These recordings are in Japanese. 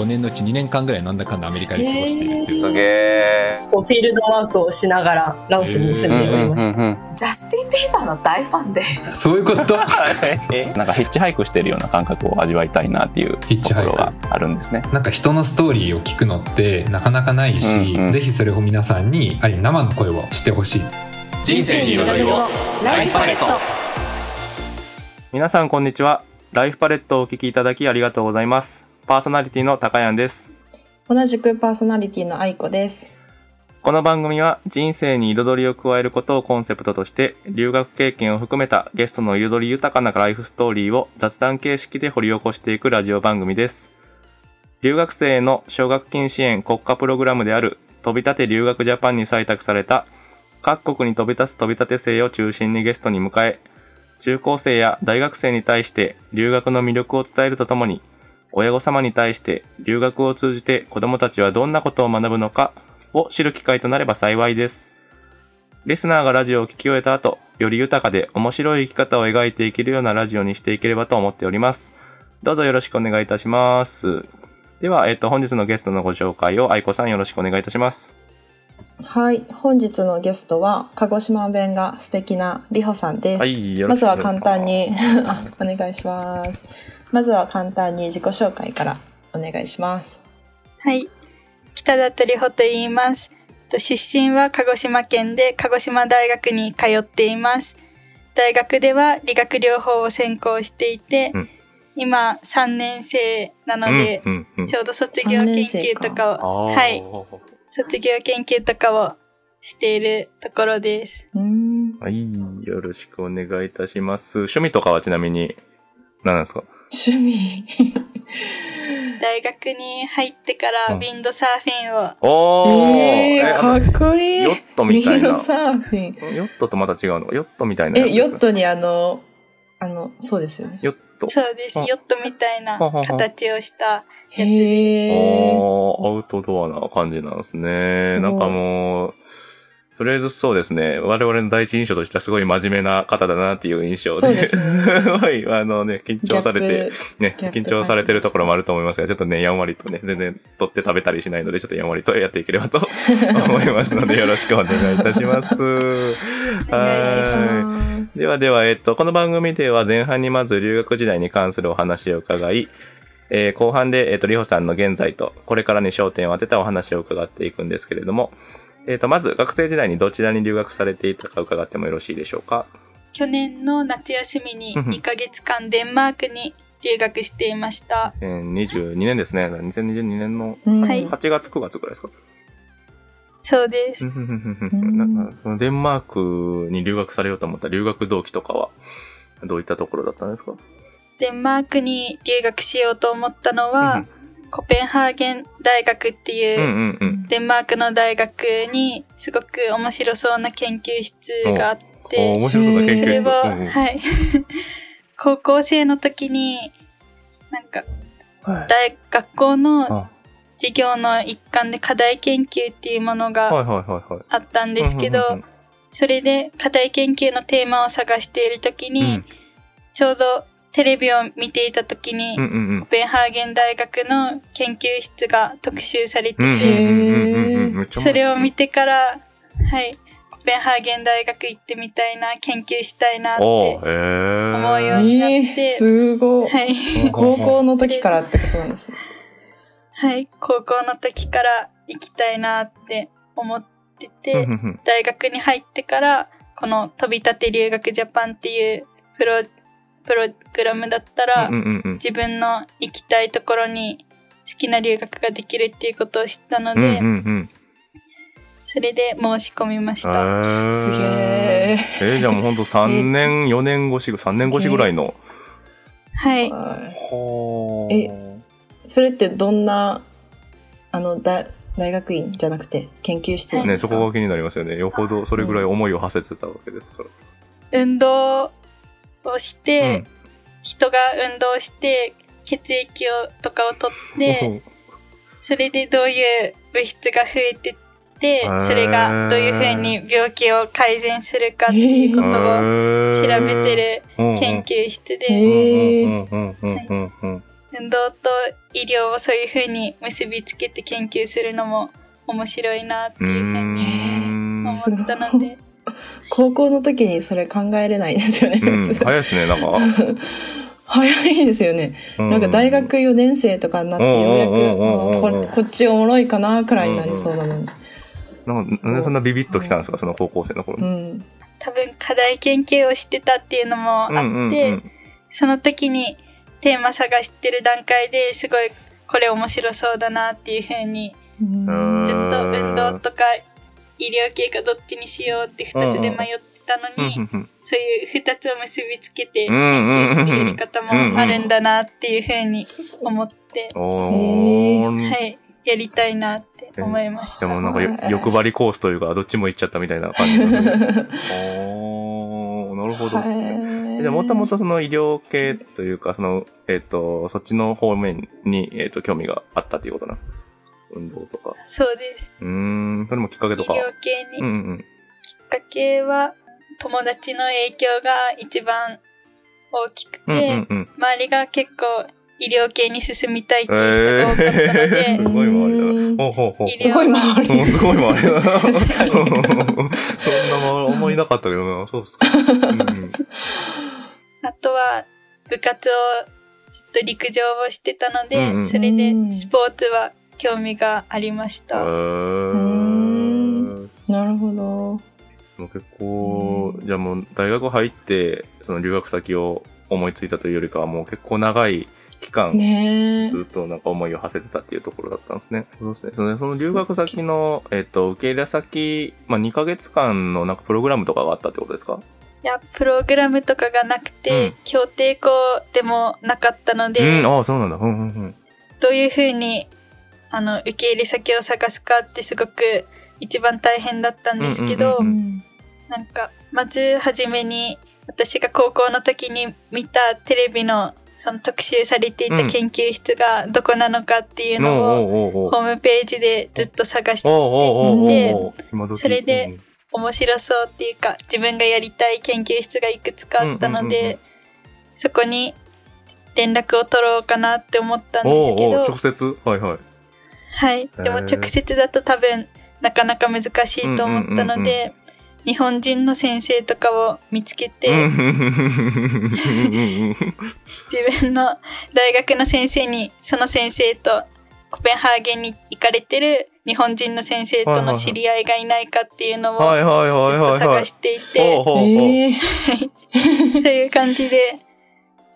5年のうち2年間ぐらいなんだかんだアメリカで過ごしているっていう。すげえ。こうフィールドワークをしながらラオスに住んでおりました。ジャスティン・ビーバーの大ファンでそういうこと？なんかヒッチハイクしてるような感覚を味わいたいなっていうヒッチハイクところがあるんですね。なんか人のストーリーを聞くのってなかなかないし、うんうんぜひそれを皆さんにある意味生の声をしてほしい人生に彩りをライフパレット皆さんこんにちは。ライフパレットをお聞きいただきありがとうございます。パーソナリティの高谷です。同じくパーソナリティの愛子です。この番組は人生に彩りを加えることをコンセプトとして留学経験を含めたゲストの彩り豊かなライフストーリーを雑談形式で掘り起こしていくラジオ番組です。留学生への奨学金支援国家プログラムである飛び立て留学ジャパンに採択された各国に飛び立つ飛び立て生を中心にゲストに迎え中高生や大学生に対して留学の魅力を伝えるとともに親御様に対して留学を通じて子供たちはどんなことを学ぶのかを知る機会となれば幸いです。リスナーがラジオを聞き終えた後、より豊かで面白い生き方を描いていけるようなラジオにしていければと思っております。どうぞよろしくお願いいたします。では、えっ、と、本日のゲストのご紹介を愛子さんよろしくお願いいたします。はい、本日のゲストは鹿児島弁が素敵なりほさんです。はいまずは簡単にあお願いします。まずは簡単に自己紹介からお願いします。はい。北田鳥穂と言います。と出身は鹿児島県で鹿児島大学に通っています。大学では理学療法を専攻していて、うん今3年生なので、うん、うん、うん。ちょうど卒業研究とかを、はい、卒業研究とかをしているところです。はい、よろしくお願いいたします。趣味とかはちなみに、何なんですか？趣味。大学に入ってからうんウィンドサーフィンを、おーえー、かあっこいい。ヨットみたいなミノサーフィン。ヨットとまた違うの？ヨットみたいなえ、ですか？ヨットにあの、あの、そうですよね。ヨット。そうです、うんヨットみたいな形をしたやつです。おーアウトドアな感じなんですね。すごいなんかもう、とりあえずそうですね。我々の第一印象としてはすごい真面目な方だなっていう印象で。そうですね はい。あのね、緊張されて、ね、緊張されてるところもあると思いますが、ちょっとね、やんわりとね、全然取って食べたりしないので、ちょっとやんわりとやっていければと思いますので、よろしくお願いいたします。はい。ではでは、えっと、この番組では前半にまず留学時代に関するお話を伺い、えー後半で、えっと、りほさんの現在と、これからに焦点を当てたお話を伺っていくんですけれども、えっと、まず学生時代にどちらに留学されていたか伺ってもよろしいでしょうか？去年の夏休みにうんうん2ヶ月間デンマークに留学していました。2022年ですね。2022年のうんはい8月、9月くらいですか？そうです。なんかそのデンマークに留学されようと思った留学動機とかは、どういったところだったんですか？デンマークに留学しようと思ったのは、うんコペンハーゲン大学っていう。デンマークの大学にすごく面白そうな研究室があって、面白そうな研究室。それを、はい。高校生の時に、なんか、はい大学校のあ授業の一環で課題研究っていうものはいが。あったんですけど、それで課題研究のテーマを探している時に、うんちょうどテレビを見ていた時に、うんうんうん。コペンハーゲン大学の研究室が特集されてて、それを見てから、はい、コペンハーゲン大学行ってみたいな、研究したいなって思うようになって、えー、すごい。はい、高校の時からってことなんですね。はい、高校の時から行きたいなって思ってて、大学に入ってから、この飛び立て留学ジャパンっていうプロ、プログラムだったら、うんうんうん自分の行きたいところに好きな留学ができるっていうことを知ったので、うんうんうんそれで申し込みました。へーすげえ。えーじゃあもうほんと3年、4年越し、3年越しぐらいの。はい。はえそれってどんな、あの、だ大学院じゃなくて研究室なんね、ですか、そこが気になりますよね。よほどそれぐらい思いを馳せてたわけですから。運動をして、うん。人が運動して、血液をとかを取って、それでどういう物質が増えてって、それがどういうふうに病気を改善するかっていうことを調べてる研究室で、運動と医療をそういう風に結びつけて研究するのも面白いなってういうふうにん。思ったので、高校の時にそれ考えれないですよね。うん、早いですね、なんか。早いですよね。なんか大学4年生とかになってようやくここっちおもろいかなくらいになりそうなのに。なんかなんでそんなビビッときたんですか、その高校生の頃？うに。ん。多分課題研究をしてたっていうのもあって、うんうんうんその時にテーマ探してる段階ですごいこれ面白そうだなっていう風にうんずっと運動とか医療系かどっちにしようって二つで迷ってたのに、そういう二つを結びつけて研究するやり方もあるんだなっていう風に思って、はい、やりたいなって思いました。でもなんかよ欲張りコースというか、どっちも行っちゃったみたいな感じなんで。おー、なるほどですね。もともとその医療系というか、その、えっ、と、そっちの方面に、えっ、と、興味があったということなんですか？運動とか。そうです。うーん、それもきっかけ医とか。療系にうんうん。きっかけは友達の影響が一番大きくて、うんうんうん。周りが結構医療系に進みたいっていう人が多かったので、え ーすごい周りうんだ。ほうほうほう。すごい周り。うんすごい周りだな。確かにそんな思いなかったけどな。そうですか。うんあとは部活をずっと陸上をしてたので、うんうんそれでスポーツは興味がありました。へーなるほど。もう結構、じゃあもう大学入って、その留学先を思いついたというよりかはもう結構長い期間。ずっとなんか思いを馳せてたっていうところだったんですね。そうですね。そのその留学先の、えっと、受け入れ先、まあ2ヶ月間のなんかプログラムとかがあったってことですか？いや、プログラムとかがなくて、うん協定校でもなかったので、うん、ああ、そうなんだ。うんうんうん。どういうふうに、あの、受け入れ先を探すかってすごく一番大変だったんですけど、なんか、まずはじめに、私が高校の時に見たテレビの、その特集されていた研究室がどこなのかっていうのを、ホームページでずっと探して、おうおうおうおう。でおう今時それで面白そうっていうか、自分がやりたい研究室がいくつかあったので、そこに連絡を取ろうかなって思ったんですけど直接。はいはい。はい。でも直接だと多分なかなか難しいと思ったので、日本人の先生とかを見つけて、自分の大学の先生に、その先生とコペンハーゲンに行かれてる日本人の先生との知り合いがいないかっていうのをずっと。探していて、そういう感じで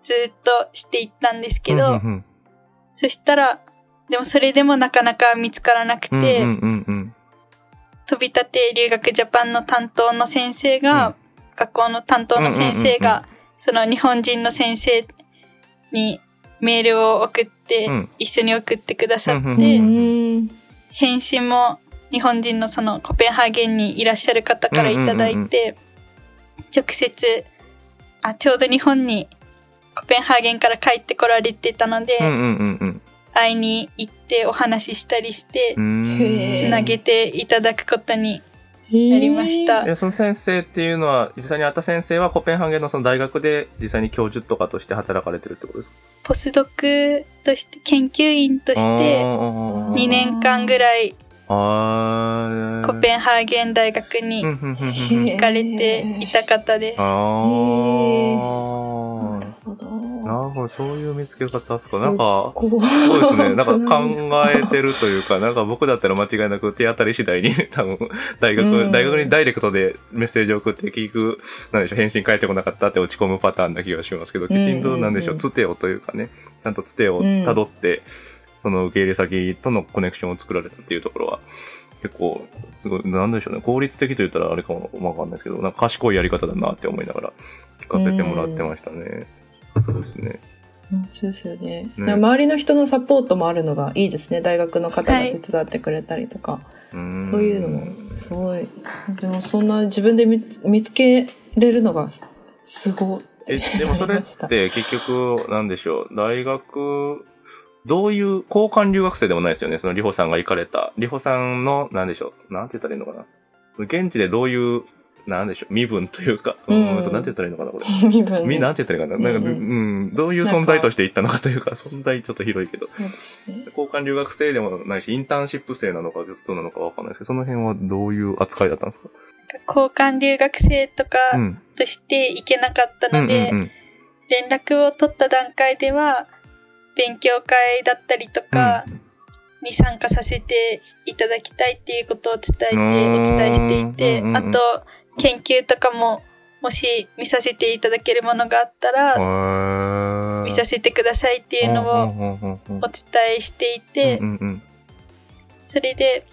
ずっとしていったんですけど、そしたら、でもそれでもなかなか見つからなくて、うんうんうんうん。飛び立て留学ジャパンの担当の先生が、うん。学校の担当の先生うんうんうんが、その日本人の先生にメールを送って、うん。一緒に送ってくださって、うんうんううん。ん。返信も日本人のそのコペンハーゲンにいらっしゃる方からいただいて、直接、あ、ちょうど日本にコペンハーゲンから帰ってこられてたので、うんうんうんうん会いに行ってお話ししたりしてつなげていただくことにやなりました。えその先生っていうのは、実際に会った先生はコペンハーゲンのその大学で実際に教授とかとして働かれてるってことですか？ポスドクとして、研究員として、2 2年間ぐらいあコペンハーゲン大学に行かれていた方です。ほど。なるほど、そういう見つけ方ですか。すなんか、そうですね。なんか考えてるというか、なんか僕だったら間違いなく手当たり次第に、多分、大学、うん大学にダイレクトでメッセージを送って聞く、なんでしょう、返信返ってこなかったって落ち込むパターンな気がしますけど、きちんとなんでしょう、うんつてをというかね、ちゃんとつてを辿って、その受け入れ先とのコネクションを作られたっていうところは、結構、すごい、なんでしょうね、効率的と言ったらあれかもわかんないですけど、なんか賢いやり方だなって思いながら聞かせてもらってましたね。そうですね。うんそうですよね。ね周りの人のサポートもあるのがいいですね。大学の方が手伝ってくれたりとか。うんそういうのもすごい。でもそんな自分で見見つけれるのがすすごい。え、でもそれって結局、なんでしょう、大学、どういう、交換留学生でもないですよね。そのリホさんが行かれた。リホさんの、なんでしょう、なんて言ったらいいのかな？現地でどういうなんでしょう、身分というか、ううんなんて言ったらいいのかな、これ。身分み、ねなんて言ったらいいかな。なんか、ううんん、どういう存在としていったのかというか、存在ちょっと広いけど。そうですね。交換留学生でもないし、インターンシップ生なのか、どうなのかわかんないですけど、その辺はどういう扱いだったんですか？交換留学生とかうん。として行けなかったうんので、うんうん連絡を取った段階では、勉強会だったりとかに参加させていただきたいっていうことを伝えて、うんお伝えしていてあと、研究とかも、もし見させていただけるものがあったら、見させてくださいっていうのををお伝えしていてそれで、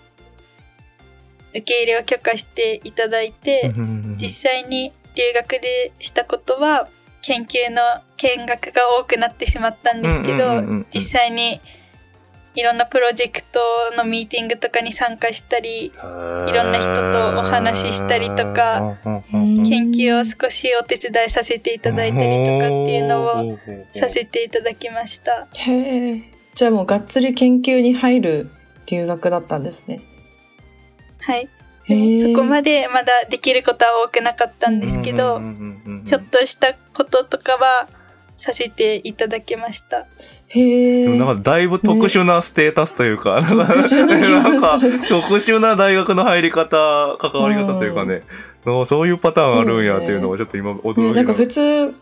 受け入れを許可していただいて、うん実際に留学でしたことは、研究の見学が多くなってしまったんですけど実際にいろんなプロジェクトのミーティングとかに参加したり、いろんな人とお話ししたりとか、うん研究を少しお手伝いさせていただいたりとかっていうのをさせていただきました。へえ。じゃあもうがっつり研究に入る留学だったんですね。はい。そこまでまだできることは多くなかったんですけど、ちょっとしたこととかはさせていただきました。へえ。なんかだいぶ特殊なステータスというか、なんか特殊なんか特殊な大学の入り方、関わり方というかね、あそういうパターンあるんやっていうのをちょっと今驚きねなんか普通、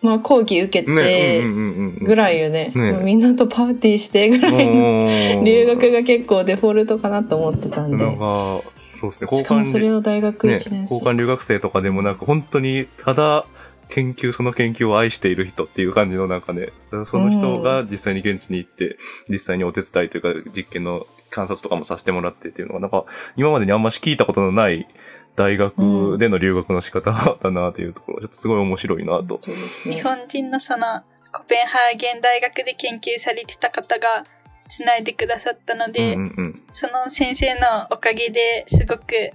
まあ講義受けねてうんうんうんうんぐらいよね。ねみんなとパーティーしてぐらいのうん留学が結構デフォルトかなと思ってたんで。なんか、そうですね、しかもそれを大学ね、1年生。交換留学生とかでもなんか本当にただ研究、その研究を愛している人っていう感じのなんかね、その人が実際に現地に行って、実際にお手伝いというか実験の観察とかもさせてもらってっていうのがなんか今までにあんまし聞いたことのない大学での留学の仕方だなっていうところ、ちょっとすごい面白いなと。そうですね。日本人のそのコペンハーゲン大学で研究されてた方がつないでくださったのうんで、うんうん。その先生のおかげですごく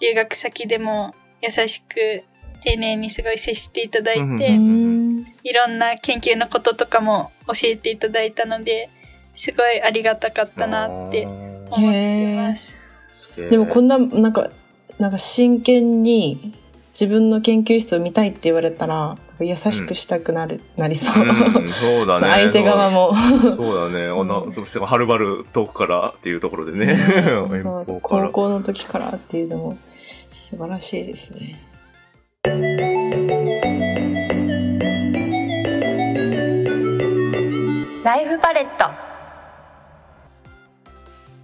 留学先でも優しく丁寧にすごい接していただいて。いろんな研究のこととかも教えていただいたので、すごいありがたかったなって思っています。でもこんな、なんか、なんか真剣に自分な研究室を見たいって言われたら、優しくしたくなる、なりそう。うんそうだね。相手側も。そうだね。あの、そうしてはるばる遠くからっていうところでね。そう高校の時からっていうのも素晴らしいですね。ライフパレット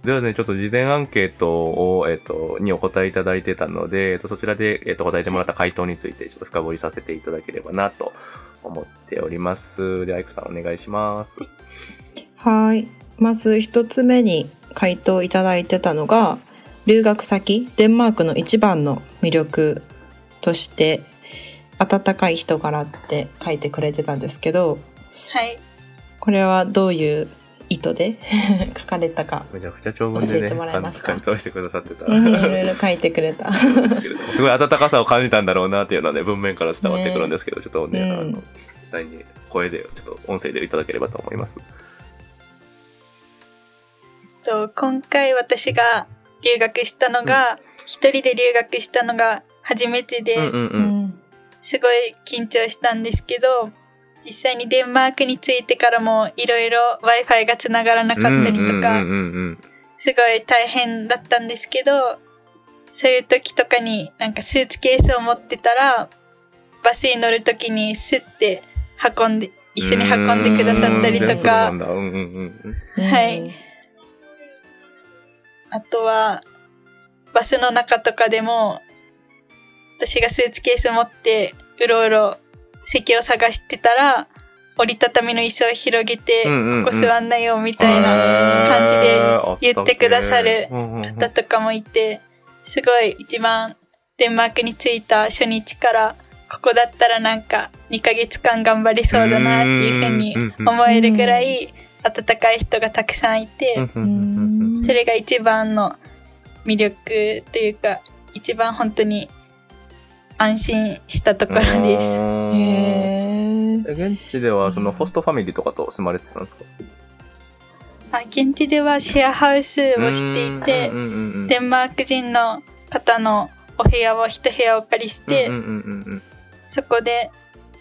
ではね、ちょっと事前アンケートを、えっ、と、にお答えいただいてたので、えっ、と、そちらで、えっ、と、答えてもらった回答について、ちょっと深掘りさせていただければなと思っております。では、アイクさんお願いします。はい。まず一つ目に回答いただいてたのが、留学先、デンマークの一番の魅力として、温かい人柄って書いてくれてたんですけど、はい。これはどういう意図で 書かれたか、めちゃくちゃ長文でね、教えてもらえますか？感想してくださってた。うんいろいろ書いてくれた。で すごい温かさを感じたんだろうなっていうのはね、文面から伝わってくるんですけど、ちょっとね、うんあの、実際に声で、ちょっと音声でいただければと思います。と今回私が留学したのが、一人で留学したのが初めてで、うんうんううん。ん。すごい緊張したんですけど、実際にデンマークに着いてからもいろいろ Wi-Fi が繋がらなかったりとかすごい大変だったんですけど、そういう時とかになんかスーツケースを持ってたら、バスに乗る時にスッて運んで、一緒に運んでくださったりとか、うんうんうんうんうんはいあとは、バスの中とかでも、私がスーツケース持って、うろうろ席を探してたら、折りたたみの椅子を広げて、うんうんうん。ここ座んなよ、みたいな感じで言ってくださる方とかもいて、すごい一番デンマークに着いた初日から、ここだったらなんか2ヶ月間頑張れそうだなっていうふうに思えるぐらい温かい人がたくさんいて、うん。それが一番の魅力というか、一番本当に安心したところです。へー。現地ではそのホストファミリーとかと住まれてたんですか？あ現地ではシェアハウスをしていてデンマーク人の方のお部屋を一部屋お借りして、そこで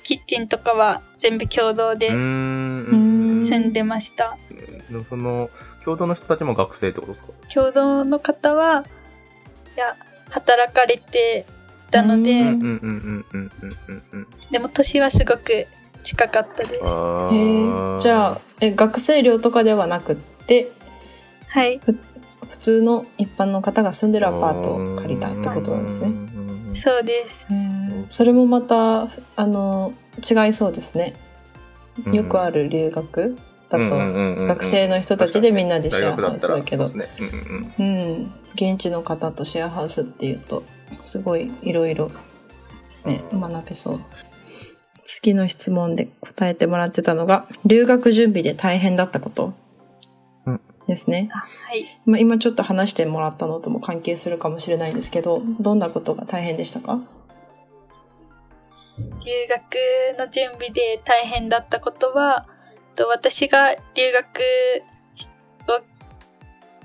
キッチンとかは全部共同で住んでました。でその、共同の人たちも学生ってことですか？共同の方は、いや、働かれてったので、でも年はすごく近かったです。えー、じゃあえ学生寮とかではなくって、はい、普通の一般の方が住んでるアパートを借りたってことなんですね。そうです、えー、それもまたあの違いそうですね。よくある留学だと、学生の人たちでみんなでシェアハウスだけど、うん、現地の方とシェアハウスっていうと。すごいいろいろね学べそう。次の質問で答えてもらってたのが留学準備で大変だったことうん。ですね、はい。まあ、今ちょっと話してもらったのとも関係するかもしれないんですけどどんなことが大変でしたか？留学の準備で大変だったことは、と私が留学しを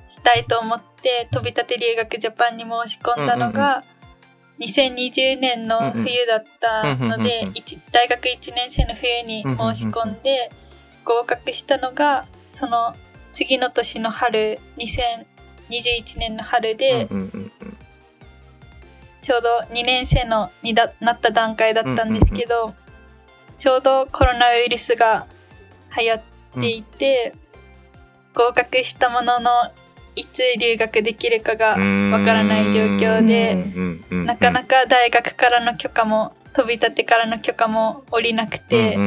したいと思って飛び立て留学ジャパンに申し込んだのが、2020年の冬だったのうんうんでうんうん、一大学1年生の冬に申し込んで、合格したのが、その次の年の春、2021年の春で、うんうんうんちょうど2年生のにだなった段階だったんですけど、ちょうどコロナウイルスが流行っていて、合格したもののいつ留学できるかがうん。わからない状況で、なかなか大学からの許可も飛び立てからの許可も下りなくて、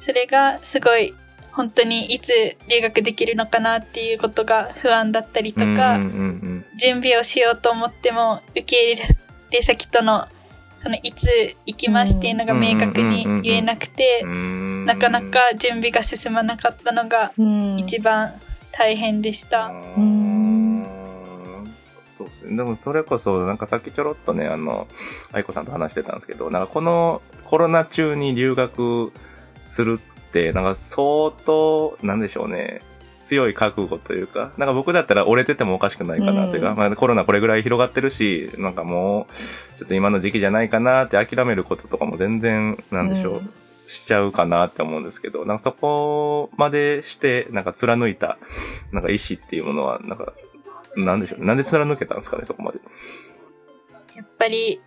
それがすごい本当にいつ留学できるのかなっていうことが不安だったりとか、準備をしようと思っても受け入れ先とのそのいつ行きますっていうのが明確に言えなくてう、ん。なかなか準備が進まなかったのがうん。一番大変でした。んそうですね。でもそれこそ、なんかさっきちょろっとね、あの、愛子さんと話してたんですけど、なんかこのコロナ中に留学するって、なんか相当、なんでしょうね、強い覚悟というか、なんか僕だったら折れててもおかしくないかなというか、うん。まあコロナこれぐらい広がってるし、なんかもう、ちょっと今の時期じゃないかなって諦めることとかも全然、なんでしょう、うんしちゃうかなって思うんですけど、なんかそこまでして、なんか貫いた、なんか意志っていうものは、なんか、なんでしょうね。なんで貫けたんですかね、そこまで。やっぱり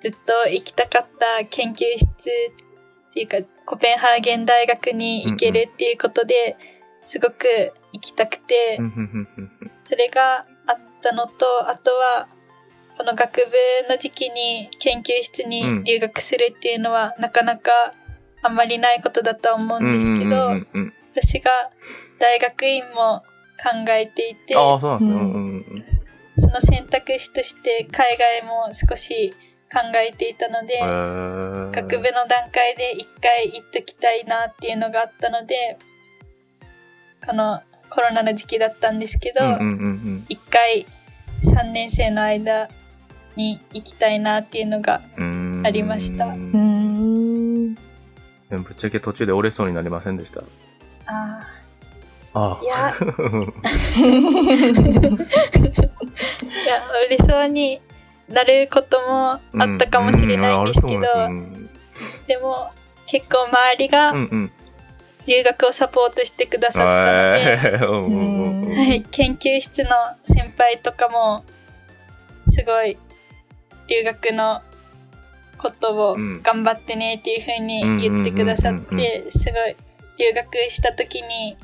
ずっと行きたかった研究室っていうかコペンハーゲン大学に行けるっていうことですごく行きたくて、うんうんうんうんそれがあったのと、あとは、この学部の時期に研究室に留学するっていうのは、なかなかあんまりないことだとは思うんですけど、うんうんうん私が大学院も考えていて、その選択肢として海外も少し考えていたので、学部の段階で一回行っときたいなっていうのがあったので、このコロナの時期だったんですけど、うんうんうん一回3年生の間に行きたいなっていうのが、うんありました。うん。うんでもぶっちゃけ途中で折れそうになりませんでした？あああ、いや、いや、売れそうになることもあったかもしれないんですけど、でも結構周りが。留学をサポートしてくださったので、はい、研究室の先輩とかも、すごい、留学のことをうん。頑張ってねっていう風に言ってくださって、すごい、留学した時に、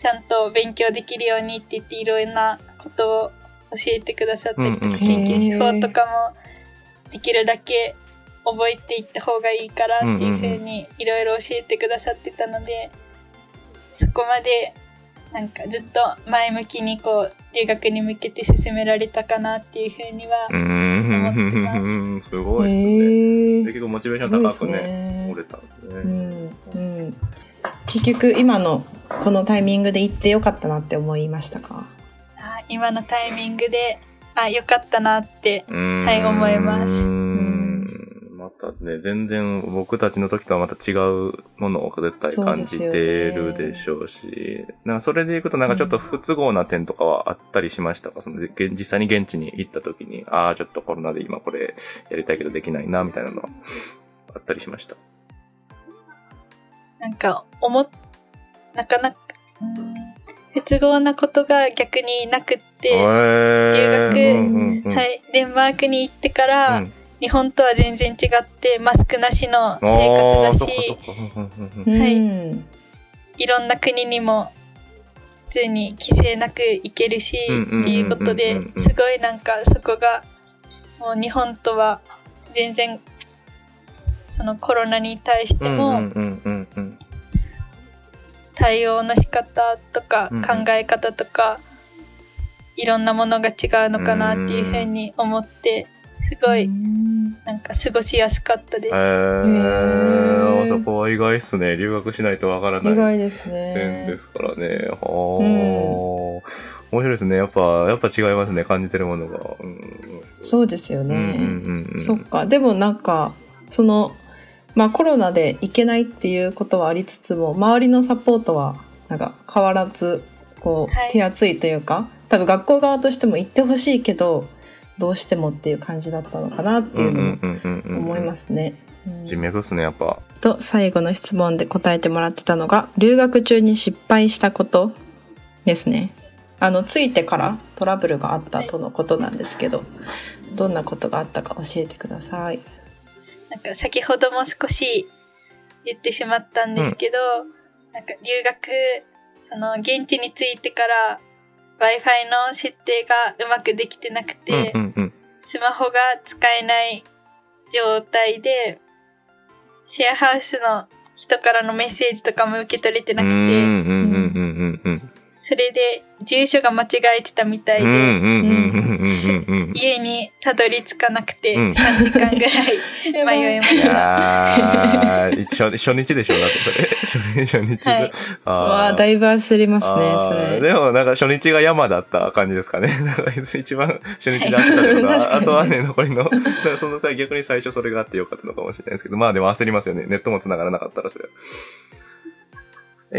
ちゃんと勉強できるようにって言って、いろんなことを教えてくださったりとか、研究手法とかも、できるだけ覚えていった方がいいからっていう風に、いろいろ教えてくださってたので、そこまでなんかずっと前向きにこう留学に向けて進められたかなっていうふうにはうーん、すごいですね。結局モチベーション高くね、ね折れたんですうね。んうん結局今のこのタイミングで行ってよかったなって思いましたか？あ今のタイミングであよかったなってははい思いますん。まったね。全然僕たちの時とはまた違うものを絶対感じてるでしょうし、なんかそれでいくとなんかちょっと不都合な点とかはあったりしましたか、そのげ実際に現地に行った時に、ああ、ちょっとコロナで今これやりたいけどできないな、みたいなのはあったりしました？なんか、思っ、なかなか、うん不都合なことが逆になくって、留学うんうん、。はいい、デンマークに行ってから、うん日本とは全然違って、マスクなしの生活あだし、はい。いろんな国にも、普通に規制なく行けるし、っていうことですごいなんかそこが、もう日本とは全然、そのコロナに対しても、対応の仕方とか考え方とか、いろんなものが違うのかなっていうふうに思って、すごいなんか過ごしやすかったです。えへー、ーそこは意外っすね。留学しないとわからない意外です点ねで。すからね。はあ、面白いですね。やっぱ、やっぱ違いますね。感じてるものが。うん、そうですよね。うんうんうんうんそっか。でもなんか、その、まあコロナで行けないっていうことはありつつも、周りのサポートは、なんか変わらず、こう、はい手厚いというか、多分学校側としても行ってほしいけど、どうしてもっていう感じだったのかなっていうのも思いますすね。うん人脈っすね、やっぱ。と最後の質問で答えてもらってたのが留学中に失敗したことですねあのついてからトラブルがあったとのことなんですけどどんなことがあったか教えてくださいなんか先ほども少し言ってしまったんですけど、なんか留学、その現地に着いてから Wi-Fi の設定がうまくできてなくて、うんうんうん。スマホが使えない状態で、シェアハウスの人からのメッセージとかも受け取れてなくて、それで住所が間違えてたみたいで、家にたどり着かなくてうん3時間ぐらい 迷いまいした。やー、初初日でしょ、だってそれ。初日、初日が。はいあわあーだいぶ焦りますねあそれーでもなんか初日が山だった感じですかね。なんか一番初日であってたけど、確かにあとはね、残りの、その際逆に最初それがあってよかったのかもしれないですけど、まあでも焦りますよね。ネットも繋がらなかったらそれ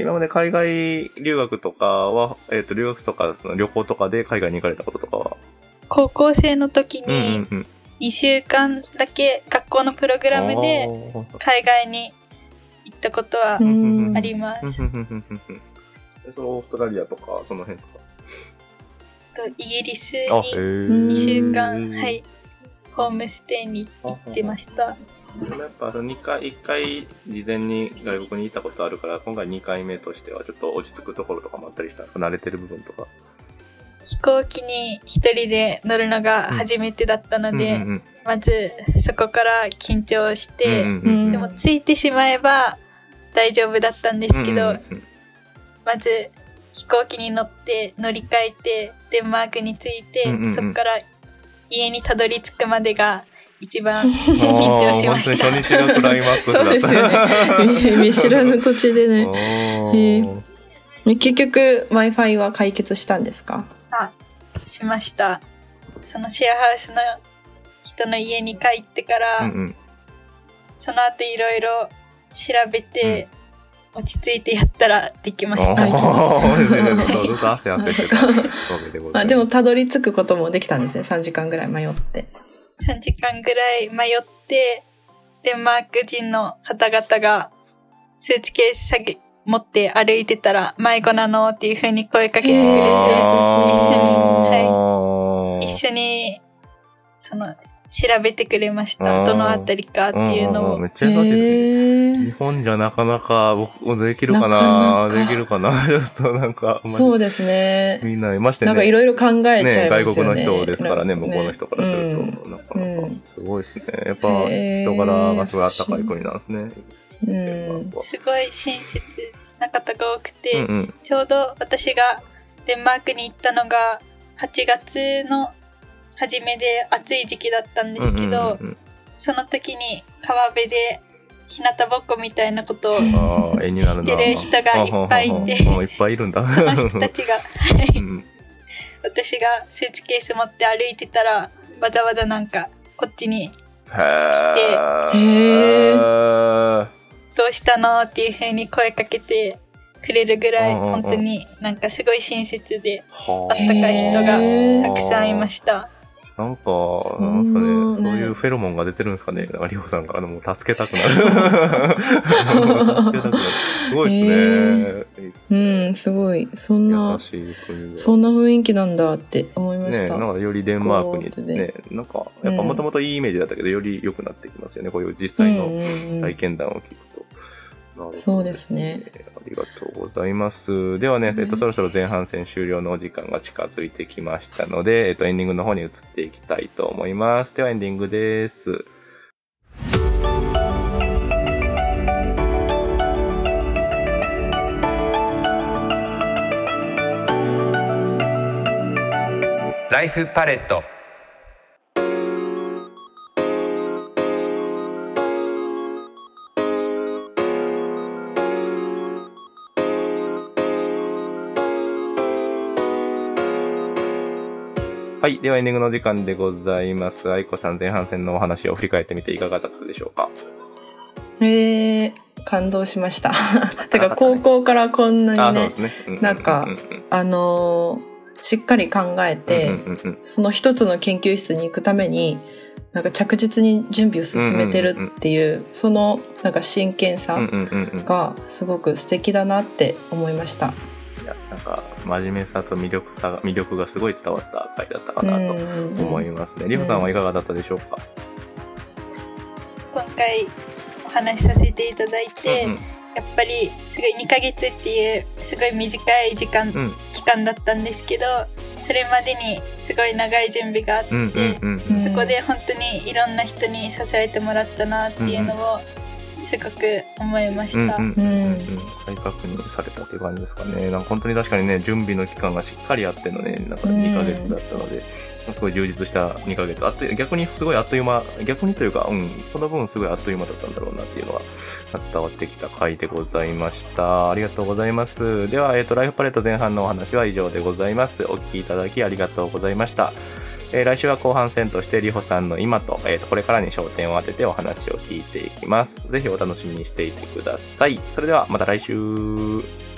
今まで海外留学とかは、えっ、と、留学とか旅行とかで海外に行かれたこととかは？高校生の時うんにうんうん。2週間だけ学校のプログラムで海外に行ったことはうんあります。オーストラリアとか、その辺ですか？とイギリスにー2週間、はい、ホームステイに行ってました。でもやっぱあの2回、1回事前に外国に行ったことあるから、今回2回目としてはちょっと落ち着くところとかもあったりした？んですか慣れてる部分とか。飛行機に一人で乗るのが初めてだったので、うんうんまずそこから緊張しうんて、うんうんうん。でも着いてしまえば大丈夫だったんですけど、うんうんうん。まず飛行機に乗って乗り換えてデンマークに着いて、うんうんうん。そこから家にたどり着くまでが一番 緊張しました。本当に初日がクライマックスだった。そうですよね。見見知らぬ土地でね 結局 w i f i は解決したんですか？あ、しました。そのシェアハウスの人の家に帰ってから、うんうん。その後いろいろ調べて、落ち着いてやったらできました。ずっあ でもたどり着くこともできたんですね。3時間ぐらい迷って。3時間ぐらい迷って、デンマーク人の方々がスーツケース下げ持って歩いてたら迷子なのっていう風に声かけてくれて、あー。一緒に、その、調べてくれました。どのあたりかっていうのを。め。っちゃ優しいです。ね。へ日本じゃなかなか僕もできるかななかなか。できるかな。ちょっとなんか、そうですね。みんな、ましてね。なんかいろいろ考えちゃいますよね。ね、外国の人ですからね、向こうの人からすると。うん。なかなか。うん。すごいですね。やっぱ人柄がすごいあったかい国なんですね。うん。すごい親切な方が多くて、うんうん。ちょうど私がデンマークに行ったのが8月の初めで暑い時期だったんですけど、うんうんうんその時に川辺で日向ぼっこみたいなことを。してる人がいっぱいいていっぱいいるんだ。その人たちが、はいうん私がスーツケース持って歩いてたら、わざわざなんか、こっちにへへー。どうしたのっていう風に声かけてくれるぐらい、うんうんうん本当になんかすごい親切で、はあったかい人がたくさんいました。なんか、そなんですかね、うねそういうフェロモンが出てるんですかね。なんか、りほさんからもう助けたくなる。助けたくなる。すごいですね。いいですうねん、すごい。そんな優、しい国が。そんな雰囲気なんだって思いまねした。なんかよりデンマークにこうね、なんか、やっぱもともといいイメージだったけど、より良くなってきますよね。こういう実際の体験談を聞くそうですね。ありがとうございます。ではね、えっと、そろそろ前半戦終了のお時間が近づいてきましたので、えっと、エンディングの方に移っていきたいと思います。ではエンディングです。ライフパレットはい。ではエンディングの時間でございます。愛子さん、前半戦のお話を振り返ってみていかがだったでしょうか？へー、感動しました。てか、高校からこんなあ、にねなんかうんうんあのーしっかり考えて、うんうんうんその一つの研究室に行くために、なんか着実に準備を進めてるっていう、そのなんか真剣さうんうんうんうんがすごく素敵だなって思いました。いや、なんか、真面目さと魅力さが、魅力がすごい伝わった回だったかなと思いますね。りほさんはいかがだったでしょうか？今回お話しさせていただいて、うんうん。やっぱりすごい2ヶ月っていうすごい短い時間、うん。期間だったんですけどそれまでにすごい長い準備があって、うんうんうんうん。そこで本当にいろんな人に支えてもらったなっていうのをすごく思いました。うんうんうんうん再確認されたっていう感じですかね。なんか本当に確かにね、準備の期間がしっかりあってのね、なんか2ヶ月だったので、すごい充実した2ヶ月。あっと逆にすごいあっという間、逆にというか、うん、その分すごいあっという間だったんだろうなっていうのが伝わってきた回でございました。ありがとうございます。では、えっ、と、ライフパレット前半のお話は以上でございます。お聞きいただきありがとうございました。えー来週は後半戦としてりほさんの今と,、えーとこれからに焦点を当ててお話を聞いていきます。ぜひお楽しみにしていてください。それではまた来週。